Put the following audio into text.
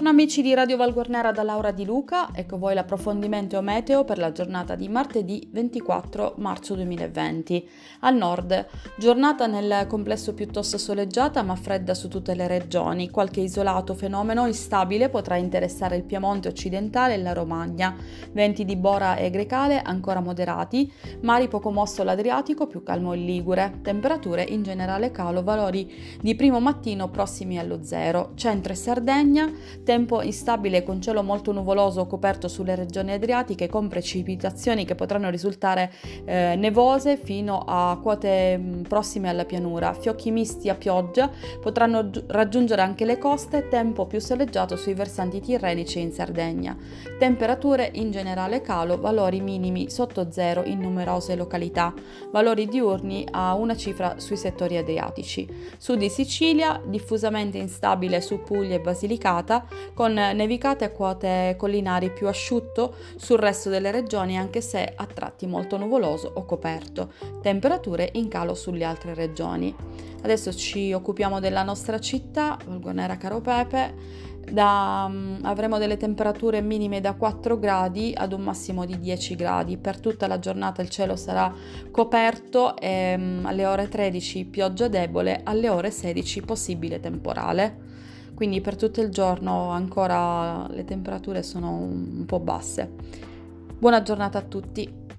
Buongiorno amici di Radio Valguarnera da Laura Di Luca, ecco voi l'approfondimento meteo per la giornata di martedì 24 marzo 2020. Al nord, giornata nel complesso piuttosto soleggiata ma fredda su tutte le regioni, qualche isolato fenomeno instabile potrà interessare il Piemonte occidentale e la Romagna, venti di Bora e Grecale ancora moderati, mari poco mosso l'Adriatico, più calmo il Ligure, temperature in generale calo, valori di primo mattino prossimi allo zero, centro e Sardegna, tempo instabile con cielo molto nuvoloso coperto sulle regioni adriatiche con precipitazioni che potranno risultare eh, nevose fino a quote mh, mm, prossime alla pianura. Fiocchi misti a pioggia potranno gi- raggiungere anche le coste, tempo più soleggiato sui versanti tirrenici in Sardegna. Temperature in generale calo, valori minimi sotto zero in numerose località, valori diurni a una cifra sui settori adriatici. Sud di Sicilia diffusamente instabile su Puglia e Basilicata con nevicate a quote collinari più asciutto sul resto delle regioni anche se a tratti molto nuvoloso o coperto, temperature in calo sulle altre regioni. Adesso ci occupiamo della nostra città, Valgonera Caro Pepe. Da, um, avremo delle temperature minime da 4 gradi ad un massimo di 10 gradi. Per tutta la giornata il cielo sarà coperto e um, alle ore 13 pioggia debole, alle ore 16 possibile temporale quindi per tutto il giorno ancora le temperature sono un po' basse. Buona giornata a tutti!